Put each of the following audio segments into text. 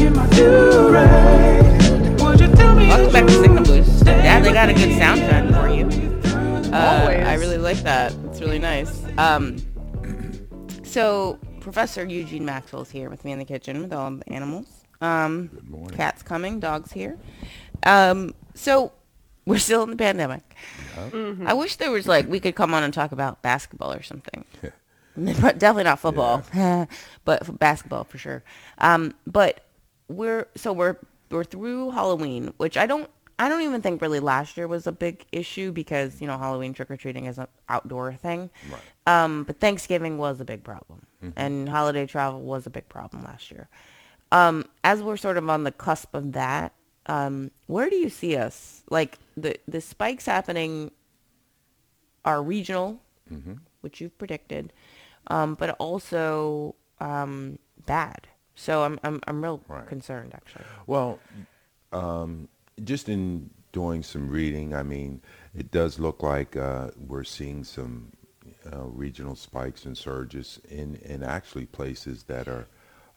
Welcome back to Signal Boost. Yeah, they got a good soundtrack for you. Uh, I really like that. It's really nice. Um, so Professor Eugene Maxwell's here with me in the kitchen with all the animals. Um, morning. Cats coming, dogs here. Um, so we're still in the pandemic. I wish there was like we could come on and talk about basketball or something. Definitely not football, but basketball for sure. Um, but we're so we're we're through Halloween, which I don't I don't even think really last year was a big issue because you know Halloween trick or treating is an outdoor thing. Right. Um, but Thanksgiving was a big problem, and holiday travel was a big problem last year. Um, as we're sort of on the cusp of that, um, where do you see us? Like the the spikes happening are regional, which you've predicted, um, but also um, bad. So I'm I'm I'm real Right. concerned actually. Well, um, just in doing some reading, I mean, it does look like uh, we're seeing some uh, regional spikes and surges in, in actually places that are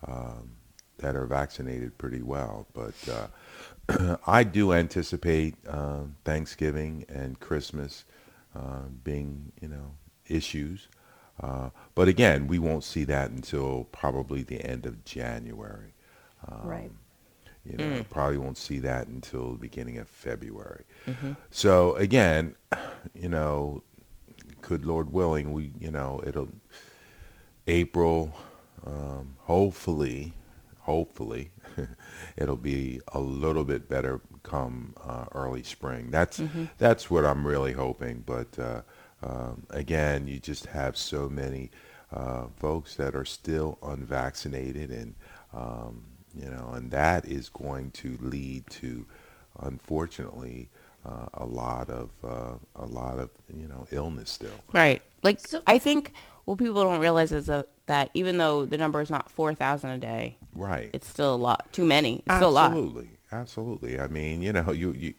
um, that are vaccinated pretty well. But uh, I do anticipate um Thanksgiving and Christmas uh, being, you know, issues. Uh, but again, we won't see that until probably the end of January. Right. You know, probably won't see that until the beginning of February. Mhm. So again, you know, could Lord willing, we, you know, it'll April, um, hopefully, hopefully, it'll be a little bit better come uh, early spring. That's that's what I'm really hoping. But uh, um, again, you just have so many uh, folks that are still unvaccinated, and um, you know, and that is going to lead to, unfortunately, uh, a lot of uh, a lot of you know illness still. Right. Like So- I think what people don't realize is that, that even though the number is not four thousand a day, Right. it's still a lot. Too many. It's still a lot. Absolutely, absolutely. I mean, you know, you, you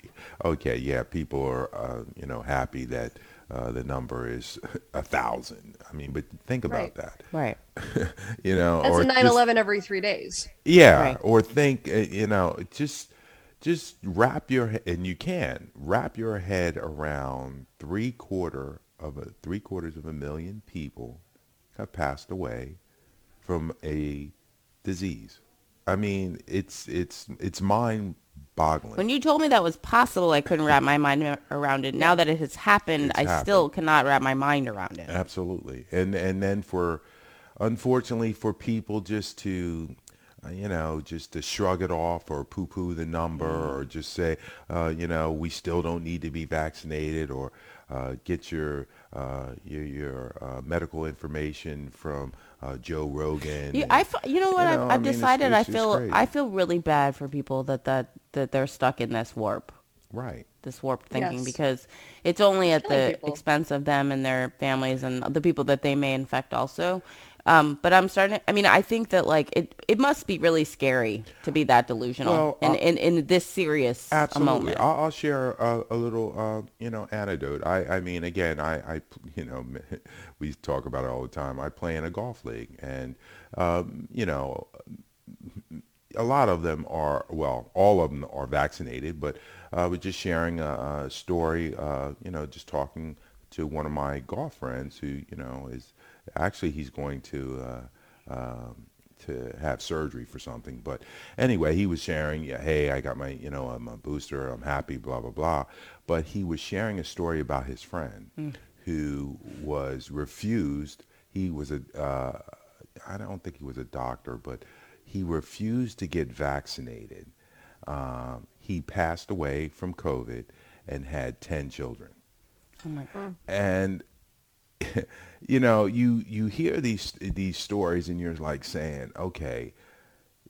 okay, yeah, people are, uh, you know, happy that uh, the number is a thousand. I mean, but think about Right. that, Right. you know, That's or a 9/11 every three days. yeah, Right. or think, uh, you know, just just wrap your and you can wrap your head around three quarter of a three quarters of a million people have passed away from a disease. I mean, it's it's it's mind boggling. When you told me that was possible, I couldn't wrap my mind around it. Now that it has happened, It's I still cannot wrap my mind around it. Absolutely. And and then for unfortunately for people just to you know, just to shrug it off or poo-poo the number or just say, uh, you know, we still don't need to be vaccinated or uh, get your uh, your, your uh, medical information from uh, Joe Rogan. You, and- I, f- you know what? you I've, know, I I've mean, decided it's I feel. I feel really bad for people that, that that they're stuck in this warp, right. this warped thinking, Yes. because it's only at Killing the people. expense of them and their families and the people that they may infect also. Um, but I'm starting. I mean, I think that like it, it must be really scary to be that delusional Well, in, uh, in in this serious Absolutely. moment. I'll, I'll share a, a little, uh, you know, anecdote. I, I mean, again, I, I, you know, we talk about it all the time. I play in a golf league, and, um, you know, a lot of them are, well, all of them are vaccinated, but uh, we're just sharing a, a story, uh, you know, just talking to one of my golf friends who, you know, is actually he's going to, uh, um, to have surgery for something. But anyway, he was sharing, yeah, hey, I got my, you know, I'm a booster, I'm happy, blah, blah, blah. But he was sharing a story about his friend who was refused. He was a, uh, I don't think he was a doctor, but he refused to get vaccinated. Um, he passed away from COVID and had 10 children. oh my god. And you know, you you hear these these stories and you're like saying, okay,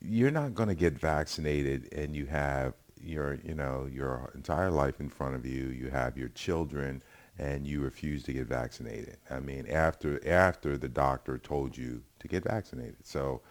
you're not going to get vaccinated and you have your you know your entire life in front of you you have your children and you refuse to get vaccinated. I mean after after the doctor told you to get vaccinated. So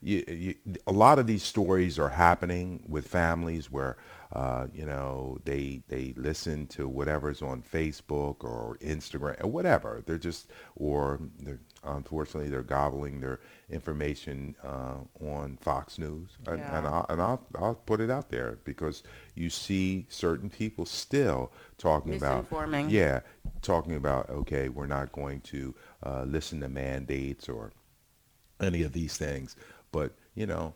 you, you, a lot of these stories are happening with families where uh, you know they they listen to whatever's on Facebook or Instagram or whatever. They're just or they're, unfortunately they're gobbling their information uh, on Fox News, and, Yeah. and, I'll, and I'll I'll put it out there because you see certain people still talking about yeah talking about okay we're not going to uh, listen to mandates or any of these things. But, you know,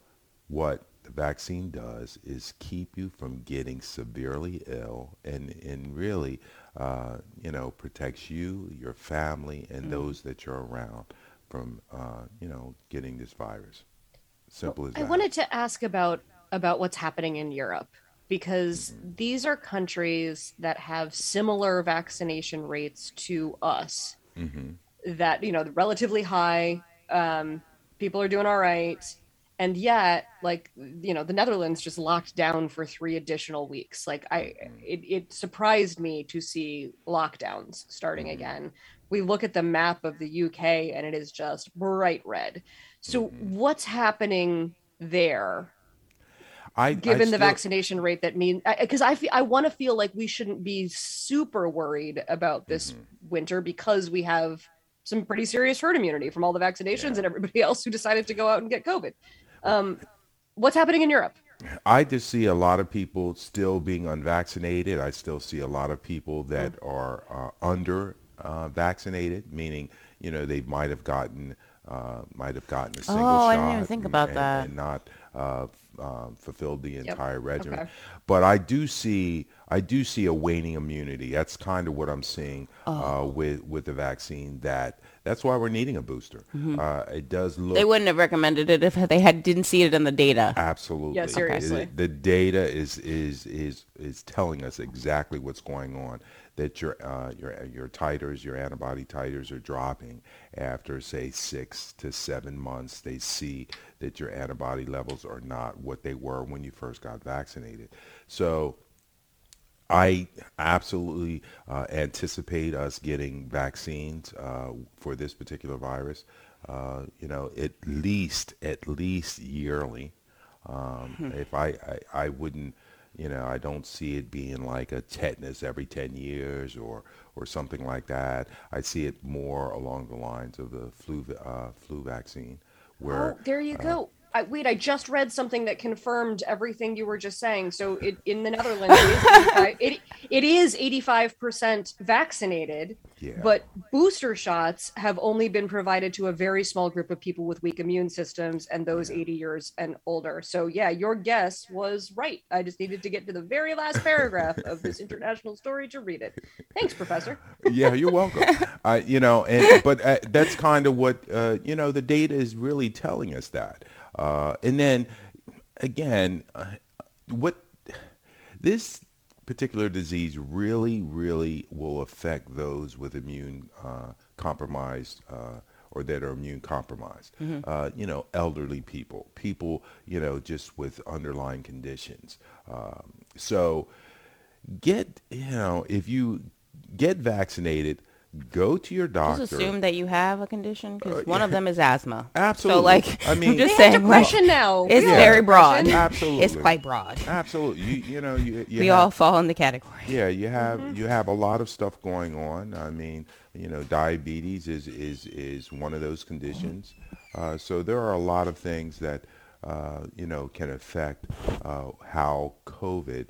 what vaccine does is keep you from getting severely ill and, and really, uh, you know, protects you, your family, and those that you're around from, uh, you know, getting this virus. Simple as that. I wanted to ask about about what's happening in Europe because these are countries that have similar vaccination rates to us. That you know, relatively high. Um, people are doing all right, and yet, like you know, the Netherlands just locked down for three additional weeks. Like I, mm. it, it surprised me to see lockdowns starting mm-hmm. again. We look at the map of the UK, and it is just bright red. So, mm-hmm. what's happening there I, I given the still- vaccination rate that means because I, feel I want to feel like we shouldn't be super worried about this Mm-hmm. winter because we have some pretty serious herd immunity from all the vaccinations and everybody else who decided to go out and get COVID. Um, what's happening in Europe? I just see a lot of people still being unvaccinated. I still see a lot of people that are uh, under uh, vaccinated, meaning you know they might have gotten uh, might have gotten a single Oh, I shot. didn't even think about and, that. and not uh, f- uh, fulfilled the entire regimen. okay. But I do see I do see a waning immunity. That's kind of what I'm seeing Oh. uh, with with the vaccine. That that's why we're needing a booster. Mm-hmm. Uh, it does look They wouldn't have recommended it if they had didn't see it in the data. Absolutely. seriously. The, the data is is is is telling us exactly what's going on. That your uh, your your titers, your antibody titers are dropping after say six to seven months. They see that your antibody levels are not what they were when you first got vaccinated. So I absolutely uh, anticipate us getting vaccines uh, for this particular virus. Uh, you know, at least at least yearly. Um, If I, I I wouldn't, you know, I don't see it being like a tetanus every ten years or or something like that. I see it more along the lines of the flu uh, flu vaccine, where Oh, there you go. I, wait, I just read something that confirmed everything you were just saying. So it, in the Netherlands, it is 85, it, is 85% vaccinated, Yeah. but booster shots have only been provided to a very small group of people with weak immune systems and those 80 years and older. So yeah, your guess was right. I just needed to get to the very last paragraph of this international story to read it. Thanks, Professor. yeah, you're welcome. I, you know, and but uh, that's kind of what uh, you know. The data is really telling us that. Uh, and then again, uh, what this particular disease really, really will affect those with immune uh, compromised. Uh, or that are immune compromised, uh, you know, elderly people, people, you know, just with underlying conditions. Um, so, get you know if you get vaccinated go to your doctor Just assume that you have a condition because one of them is asthma. Absolutely. So like, I mean- I'm just They have saying, like, now. it's We all very broad. Absolutely. It's quite broad. absolutely you, you know you, you We have, all fall in the category. yeah you have you have a lot of stuff going on i mean you know diabetes is is is one of those conditions uh, so there are a lot of things that uh, you know can affect uh, how covid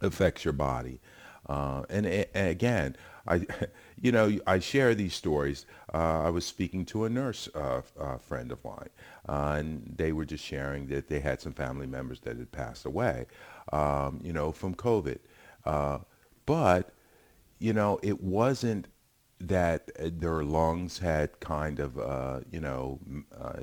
affects your body. Uh, and, and again, I, you know, I share these stories. Uh, I was speaking to a nurse uh, uh, friend of mine, uh, and they were just sharing that they had some family members that had passed away, um, you know, from COVID. Uh, but, you know, it wasn't that their lungs had kind of, you know,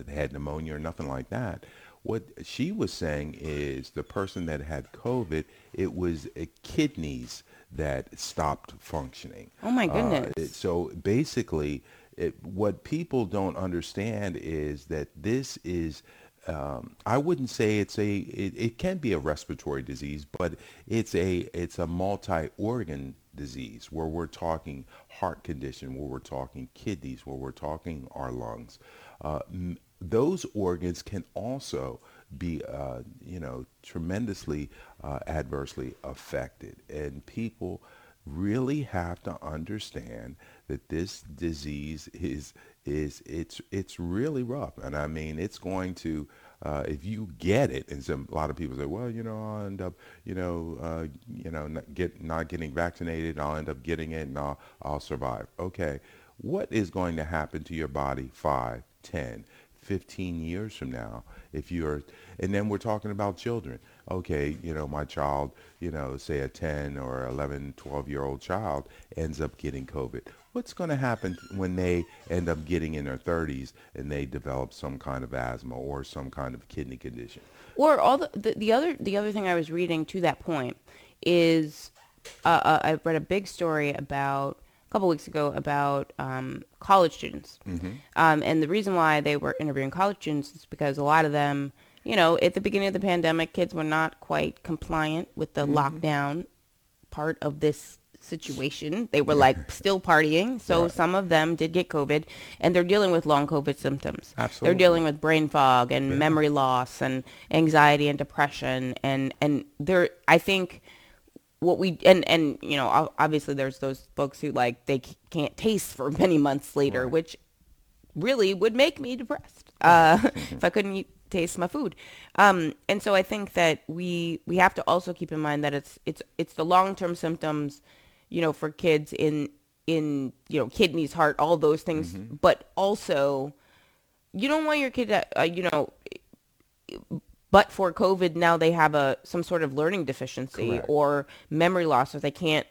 had pneumonia or nothing like that. What she was saying is the person that had COVID, it was kidneys that stopped functioning. Oh, my Uh, goodness. it- so basically, it, what people don't understand is that this is um, I wouldn't say it's a it, it can be a respiratory disease, but it's a it's a multi-organ disease where we're talking heart condition, where we're talking kidneys, where we're talking our lungs. Uh, m- those organs can also be, uh, you know, tremendously uh, adversely affected, and people really have to understand that this disease is is it's it's really rough, and I mean it's going to uh, if you get it, and some a lot of people say, well, you know, I'll end up, you know, uh, you know, not get not getting vaccinated, and I'll end up getting it, and I'll I'll survive. Okay, what is going to happen to your body five, ten, fifteen years from now if you're, and then we're talking about children. Okay, you know, my child, you know, say a 10 or 11, 12 year old child ends up getting COVID what's going to happen when they end up getting in their 30s and they develop some kind of asthma or some kind of kidney condition? Or all the, the, the other the other thing I was reading to that point is uh, uh, I read a big story about couple weeks ago about um, college students, mm-hmm. um, and the reason why they were interviewing college students is because a lot of them, you know, at the beginning of the pandemic, kids were not quite compliant with the mm-hmm. lockdown part of this situation. They were like still partying. So right. some of them did get COVID and they're dealing with long COVID symptoms. Absolutely. They're dealing with brain fog and yeah. memory loss and anxiety and depression. And, and they're, I think what we, and, and, you know, obviously there's those folks who like, they can't taste for many months later, right. which really would make me depressed. Uh, if I couldn't eat taste my food. Um, and so I think that we we have to also keep in mind that it's it's it's the long term symptoms you know, for kids in in you know kidneys, heart, all those things, mm-hmm. but also you don't want your kid to, uh, you know, but for COVID now they have a some sort of learning deficiency Correct. or memory loss, or they can't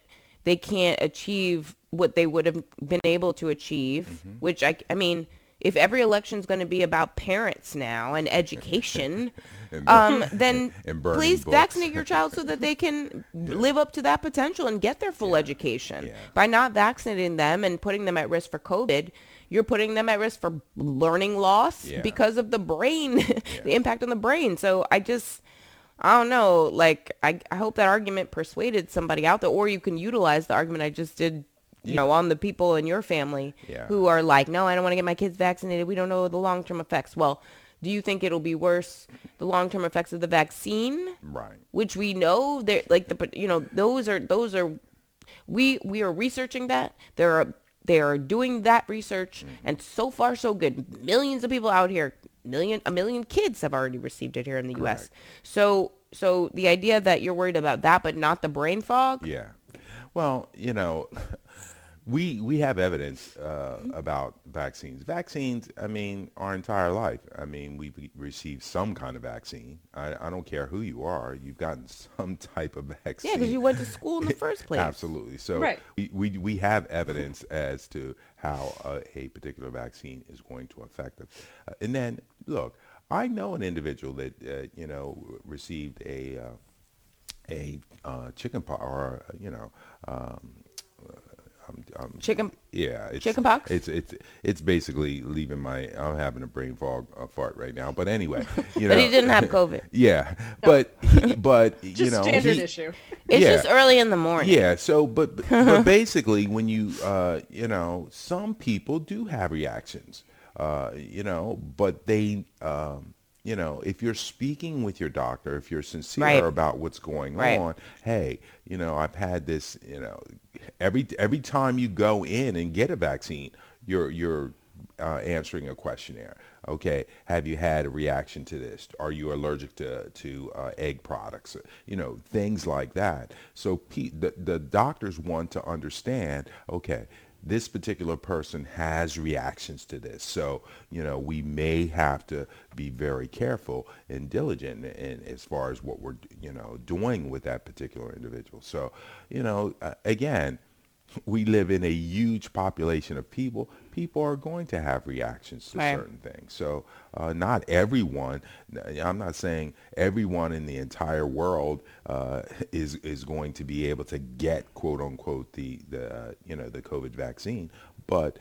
they can't achieve what they would have been able to achieve. Mm-hmm. Which I I mean if every election is going to be about parents now and education, and, um, then please books. vaccinate your child so that they can yeah. live up to that potential and get their full yeah. education. Yeah. By not vaccinating them and putting them at risk for COVID, you're putting them at risk for learning loss because of the brain, the impact on the brain. So I just, I don't know, like, I, I hope that argument persuaded somebody out there, or you can utilize the argument I just did you know, on the people in your family yeah. who are like, no, I don't want to get my kids vaccinated. We don't know the long-term effects. Well, do you think it'll be worse the long-term effects of the vaccine? Right. Which we know that like the you know those are those are we we are researching that. There are they are doing that research mm-hmm. and so far so good. Millions of people out here, million a million kids have already received it here in the Correct. US. So so the idea that you're worried about that but not the brain fog? Yeah. Well, you know, we we have evidence uh, about vaccines. Vaccines, I mean, our entire life. I mean, we've received some kind of vaccine. I, I don't care who you are, you've gotten some type of vaccine. Yeah, because you went to school in the first place. Absolutely. So right. we, we, we have evidence as to how uh, a particular vaccine is going to affect them. Uh, and then, look, I know an individual that uh, you know received a uh, a uh, chicken pox or you know. Um, I'm, I'm chicken. Yeah, it's, chicken pox. It's it's it's basically leaving my. I'm having a brain fog uh, fart right now. But anyway, you know. but he didn't have COVID. yeah, but he, but you know, standard he, issue. It's yeah, just early in the morning. Yeah. So, but but basically, when you uh, you know, some people do have reactions. Uh, you know, but they. Um, you know, if you're speaking with your doctor, if you're sincere right. about what's going right. on, hey, you know, I've had this, you know, every every time you go in and get a vaccine, you're you're uh, answering a questionnaire. Okay, have you had a reaction to this? Are you allergic to to uh, egg products? You know, things like that. So the the doctors want to understand. Okay, this particular person has reactions to this. So, you know, we may have to be very careful and diligent in, as far as what we're, you know, doing with that particular individual. So, you know, uh, again, we live in a huge population of people. People are going to have reactions to right. certain things. So uh, not everyone. I'm not saying everyone in the entire world uh, is is going to be able to get quote unquote the the uh, you know the COVID vaccine, but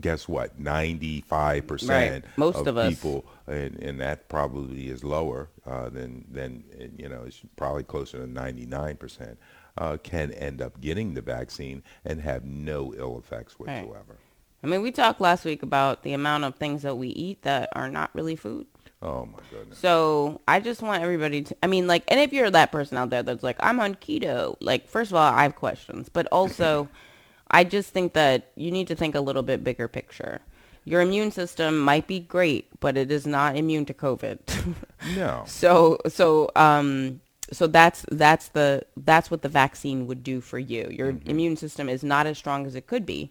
guess what? 95% Right. Most of, of us. people, and, and that probably is lower uh, than, than, you know, it's probably closer to 99%, uh, can end up getting the vaccine and have no ill effects Right. whatsoever. I mean, we talked last week about the amount of things that we eat that are not really food. Oh, my goodness. So I just want everybody to, I mean, like, and if you're that person out there that's like, I'm on keto, like, first of all, I have questions, but also I just think that you need to think a little bit bigger picture. Your immune system might be great, but it is not immune to COVID. No. so, so, um, so that's that's the that's what the vaccine would do for you. Your immune system is not as strong as it could be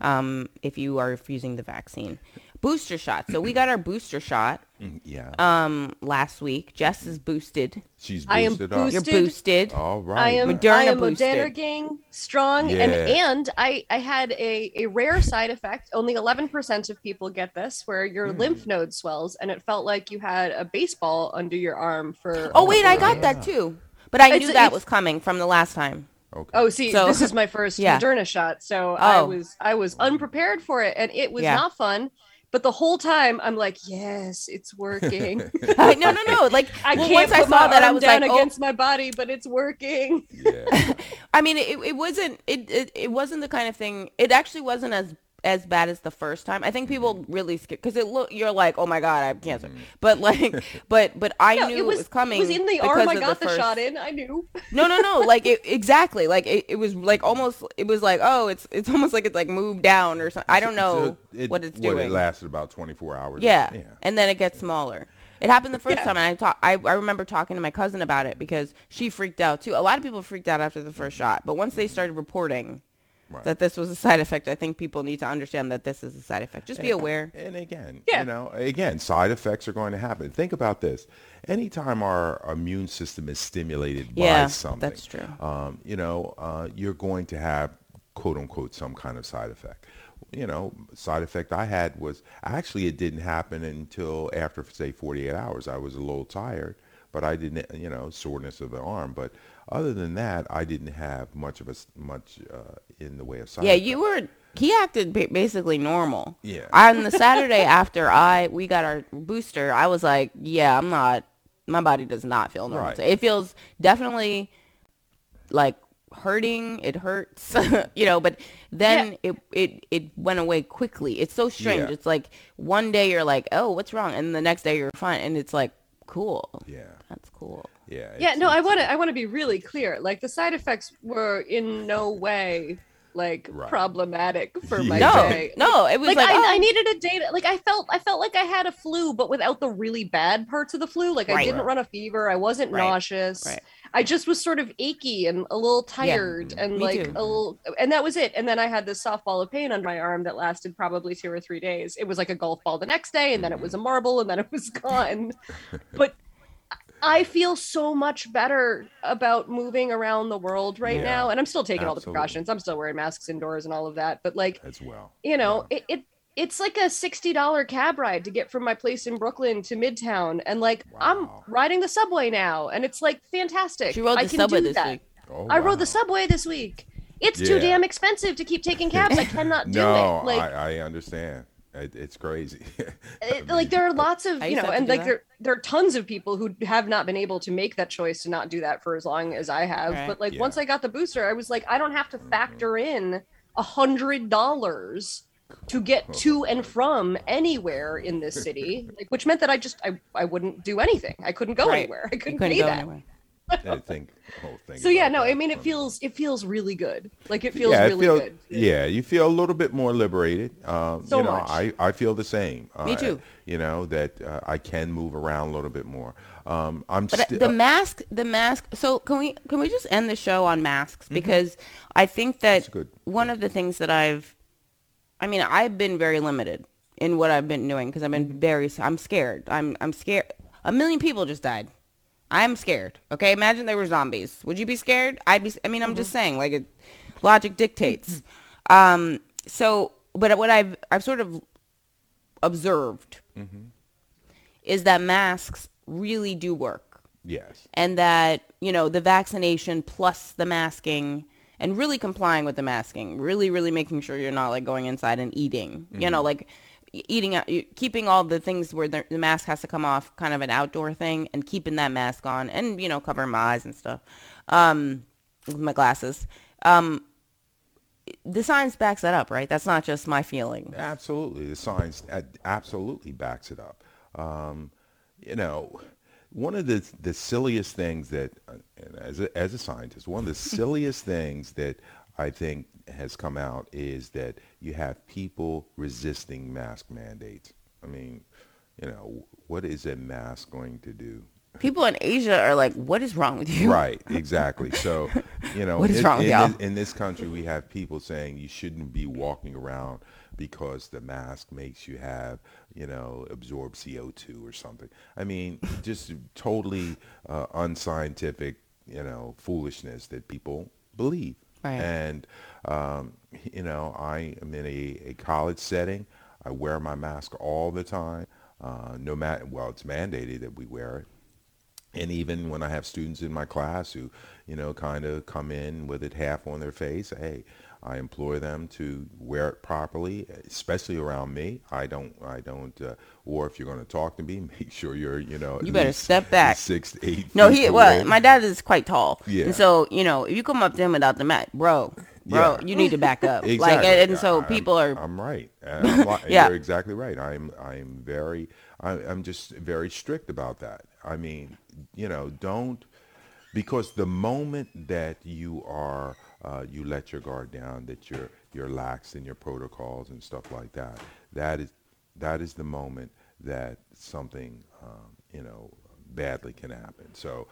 um, if you are refusing the vaccine. Booster shot. So we got our booster shot Mm, Yeah. um last week. Jess is boosted. She's I am boosted up. You're Boosted. boosted. All right. I am Moderna I am boosted. Moderna gang strong and Yeah. and I I had a a rare side effect. Only 11% of people get this where your Hmm. lymph node swells and it felt like you had a baseball under your arm for Oh wait, I got yeah. that too. But I It's- knew that was coming from the last time. Okay. Oh, see, So- this is my first Yeah. Moderna shot, so I Oh. was I was unprepared for it, and it was Yeah. not fun. But the whole time, I'm like, yes, it's working. no, no, no. Like I well, can't once I saw my that, I arm was down like, oh, against my body, but it's working. Yeah. I mean, it, it wasn't it, it it wasn't the kind of thing. It actually wasn't as as bad as the first time. I think people Mm-hmm. really skip because it look you're like, oh my god, I have cancer. But like, but but I No, knew it was, coming. It was in the arm I of got the, first- shot in. I knew. No, no, no. Like it exactly. Like it, it was like almost. It was like oh, it's it's almost like it's like moved down or something. I don't know So it- what it's doing. What, it lasted about 24 hours. Yeah. Yeah. And then it gets smaller. It happened the first Yeah. time and I talk I, I remember talking to my cousin about it because she freaked out too. A lot of people freaked out after the first shot, but once they started reporting Right. that this was a side effect, I think people need to understand that this is a side effect. Just be aware. And again, Yeah. you know, again, side effects are going to happen. Think about this. Anytime our immune system is stimulated Yeah, by something, that's true. Um, you know, uh, you're going to have quote unquote some kind of side effect. You know, side effect I had was actually it didn't happen until after say 48 hours. I was a little tired, but I didn't, you know, soreness of the arm. But other than that, I didn't have much of a s- much uh, in the way of side. Yeah, you were he acted basically normal. Yeah. On the Saturday after I we got our booster, I was like, yeah, I'm not my body does not feel normal. Right. It feels definitely like hurting. It hurts, you know, but then it, it, it went away quickly. It's so strange. Yeah. It's like one day you're like, oh, what's wrong? And the next day you're fine. And it's like, cool. Yeah. That's cool. Yeah. Yeah, it's- no, I want to. I want to be really clear. Like the side effects were in no way like Right. problematic for my No, day. no, it was Like, like, I, oh, I needed a day. To, like I felt, I felt like I had a flu, but without the really bad parts of the flu. Like I didn't run a fever. I wasn't Right. nauseous. Right. I just was sort of achy and a little tired and Me like too. a little, and that was it. And then I had this softball of pain under my arm that lasted probably two or three days. It was like a golf ball the next day, and then it was mm. a marble, and then it was gone. but I feel so much better about moving around the world right Yeah, now, and I'm still taking all the precautions. I'm still wearing masks indoors and all of that. But like, as well. you know, it, it it's like a sixty dollar cab ride to get from my place in Brooklyn to Midtown, and like I'm riding the subway now, and it's like fantastic. she rode I the can subway do this that. week. Oh, I rode the subway this week. It's too damn expensive to keep taking cabs. I cannot do no, it. Like, I, I understand. It, it's crazy. it- like there are lots of you know, to have to and like that. there there are tons of people who have not been able to make that choice to not do that for as long as I have. Right. But like Yeah. once I got the booster, I was like, I don't have to mm-hmm. factor in a hundred dollars to get to and from anywhere in this city, like, which meant that I just I, I wouldn't do anything. I couldn't go Right. anywhere. I couldn't, couldn't pay go that. anywhere. I think whole thing. So yeah, about no, I mean it feels it feels really good. Like it feels yeah, it really feel- good. Yeah, you feel a little bit more liberated. Um, So you know, much. I, I feel the same. Me Uh, too. You know that uh, I can move around a little bit more. Um, I'm But uh, still the mask, the mask. So can we can we just end the show on masks because I think that Mm-hmm. Good. one of the things that I've, I mean, I've been very limited in what I've been doing because I've Mm-hmm. been very. I'm scared. I'm I'm scared. A million people just died. I'm scared. Okay, imagine they were zombies. Would you be scared? I'd be. I mean, I'm Mm-hmm. just saying. Like, it, logic dictates. um. So, but what I've I've sort of observed Mm-hmm. is that masks really do work yes. and that you know the vaccination plus the masking and really complying with the masking, really, really making sure you're not like going inside and eating, you know, like e- eating out, keeping all the things where the, the mask has to come off, kind of an outdoor thing, and keeping that mask on, and you know, covering my eyes and stuff, um, with my glasses. Um, the science backs that up, right? That's not just my feeling. Absolutely, the science absolutely backs it up. Um, you know, one of the the silliest things that, uh, as a, as a scientist, one of the silliest things that I think has come out is that you have people resisting mask mandates. I mean, you know, what is a mask going to do? People in Asia are like, "What is wrong with you?" Right, exactly. So, you know, What is in, wrong with in, y'all? this, in this country, we have people saying you shouldn't be walking around because the mask makes you have, you know, absorb CO2 or something. I mean, just totally uh, unscientific, you know, foolishness that people believe. Right. And, um, you know, I am in a, a college setting. I wear my mask all the time. Uh, no matter, well, it's mandated that we wear it. And even when I have students in my class who, you know, kind of come in with it half on their face, hey, I implore them to wear it properly, especially around me. I don't, I don't, uh, or if you're going to talk to me, make sure you're, you know, You better step back. six, to eight. No, he away. well, my dad is quite tall, Yeah. and so you know, if you come up to him without the mat, bro, bro, Yeah. you need to back up. Like, Exactly. and, and so I'm- people are I'm right. I'm li- Yeah. You're exactly right. I'm. I'm very. I, I'm just very strict about that. I mean, you know, don't because the moment that you are uh, you let your guard down, that you're you're lax in your protocols and stuff like that. That is that is the moment that something um, you know badly can happen. So.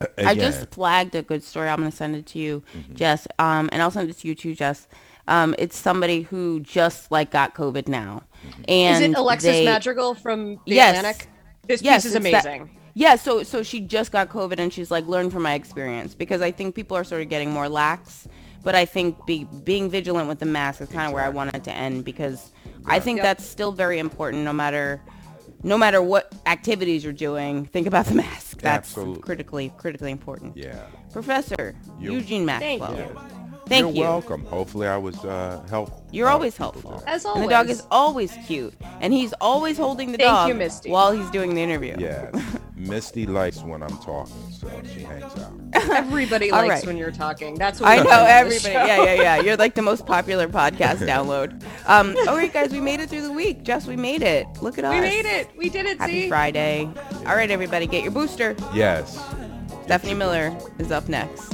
I again, Mm-hmm. just flagged a good story. I'm gonna send it to you, Jess. Um, and I'll send it to you too, Jess. Um, it's somebody who just like got COVID now, Mm-hmm. and Is it Alexis they- Madrigal from The Yes. Atlantic? This Yes, piece is it's that- amazing. Yeah, so so she just got COVID and she's like learned from my experience because I think people are sort of getting more lax, but I think be, being vigilant with the mask is kind of where I want it to end because I think Yep. that's still very important no matter no matter what activities you're doing. Think about the mask. That's Absolutely. critically critically important. yeah. Professor You're- Eugene Thank Maxwell. you. Thank You're you. welcome. Hopefully, I was uh, helpful. You're always helpful. today. As And always. the dog is always cute, and he's always holding the Thank dog you, while he's doing the interview. Yeah, Misty likes when I'm talking, so she hangs out. Everybody likes right. when you're talking. That's what I know everybody. Yeah, yeah, yeah. You're like the most popular podcast download. Um, all right, guys, we made it through the week. Jess, we made it. Look at us. We made it. We did it. Happy see? Friday. All right, everybody, get your booster. Yes. Stephanie Miller is up next.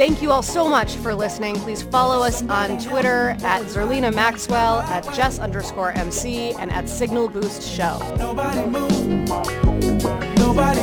Thank you all so much for listening. Please follow us on Twitter at Zerlina Maxwell, at Jess underscore MC, and at Signal Boost Show. Nobody move. Nobody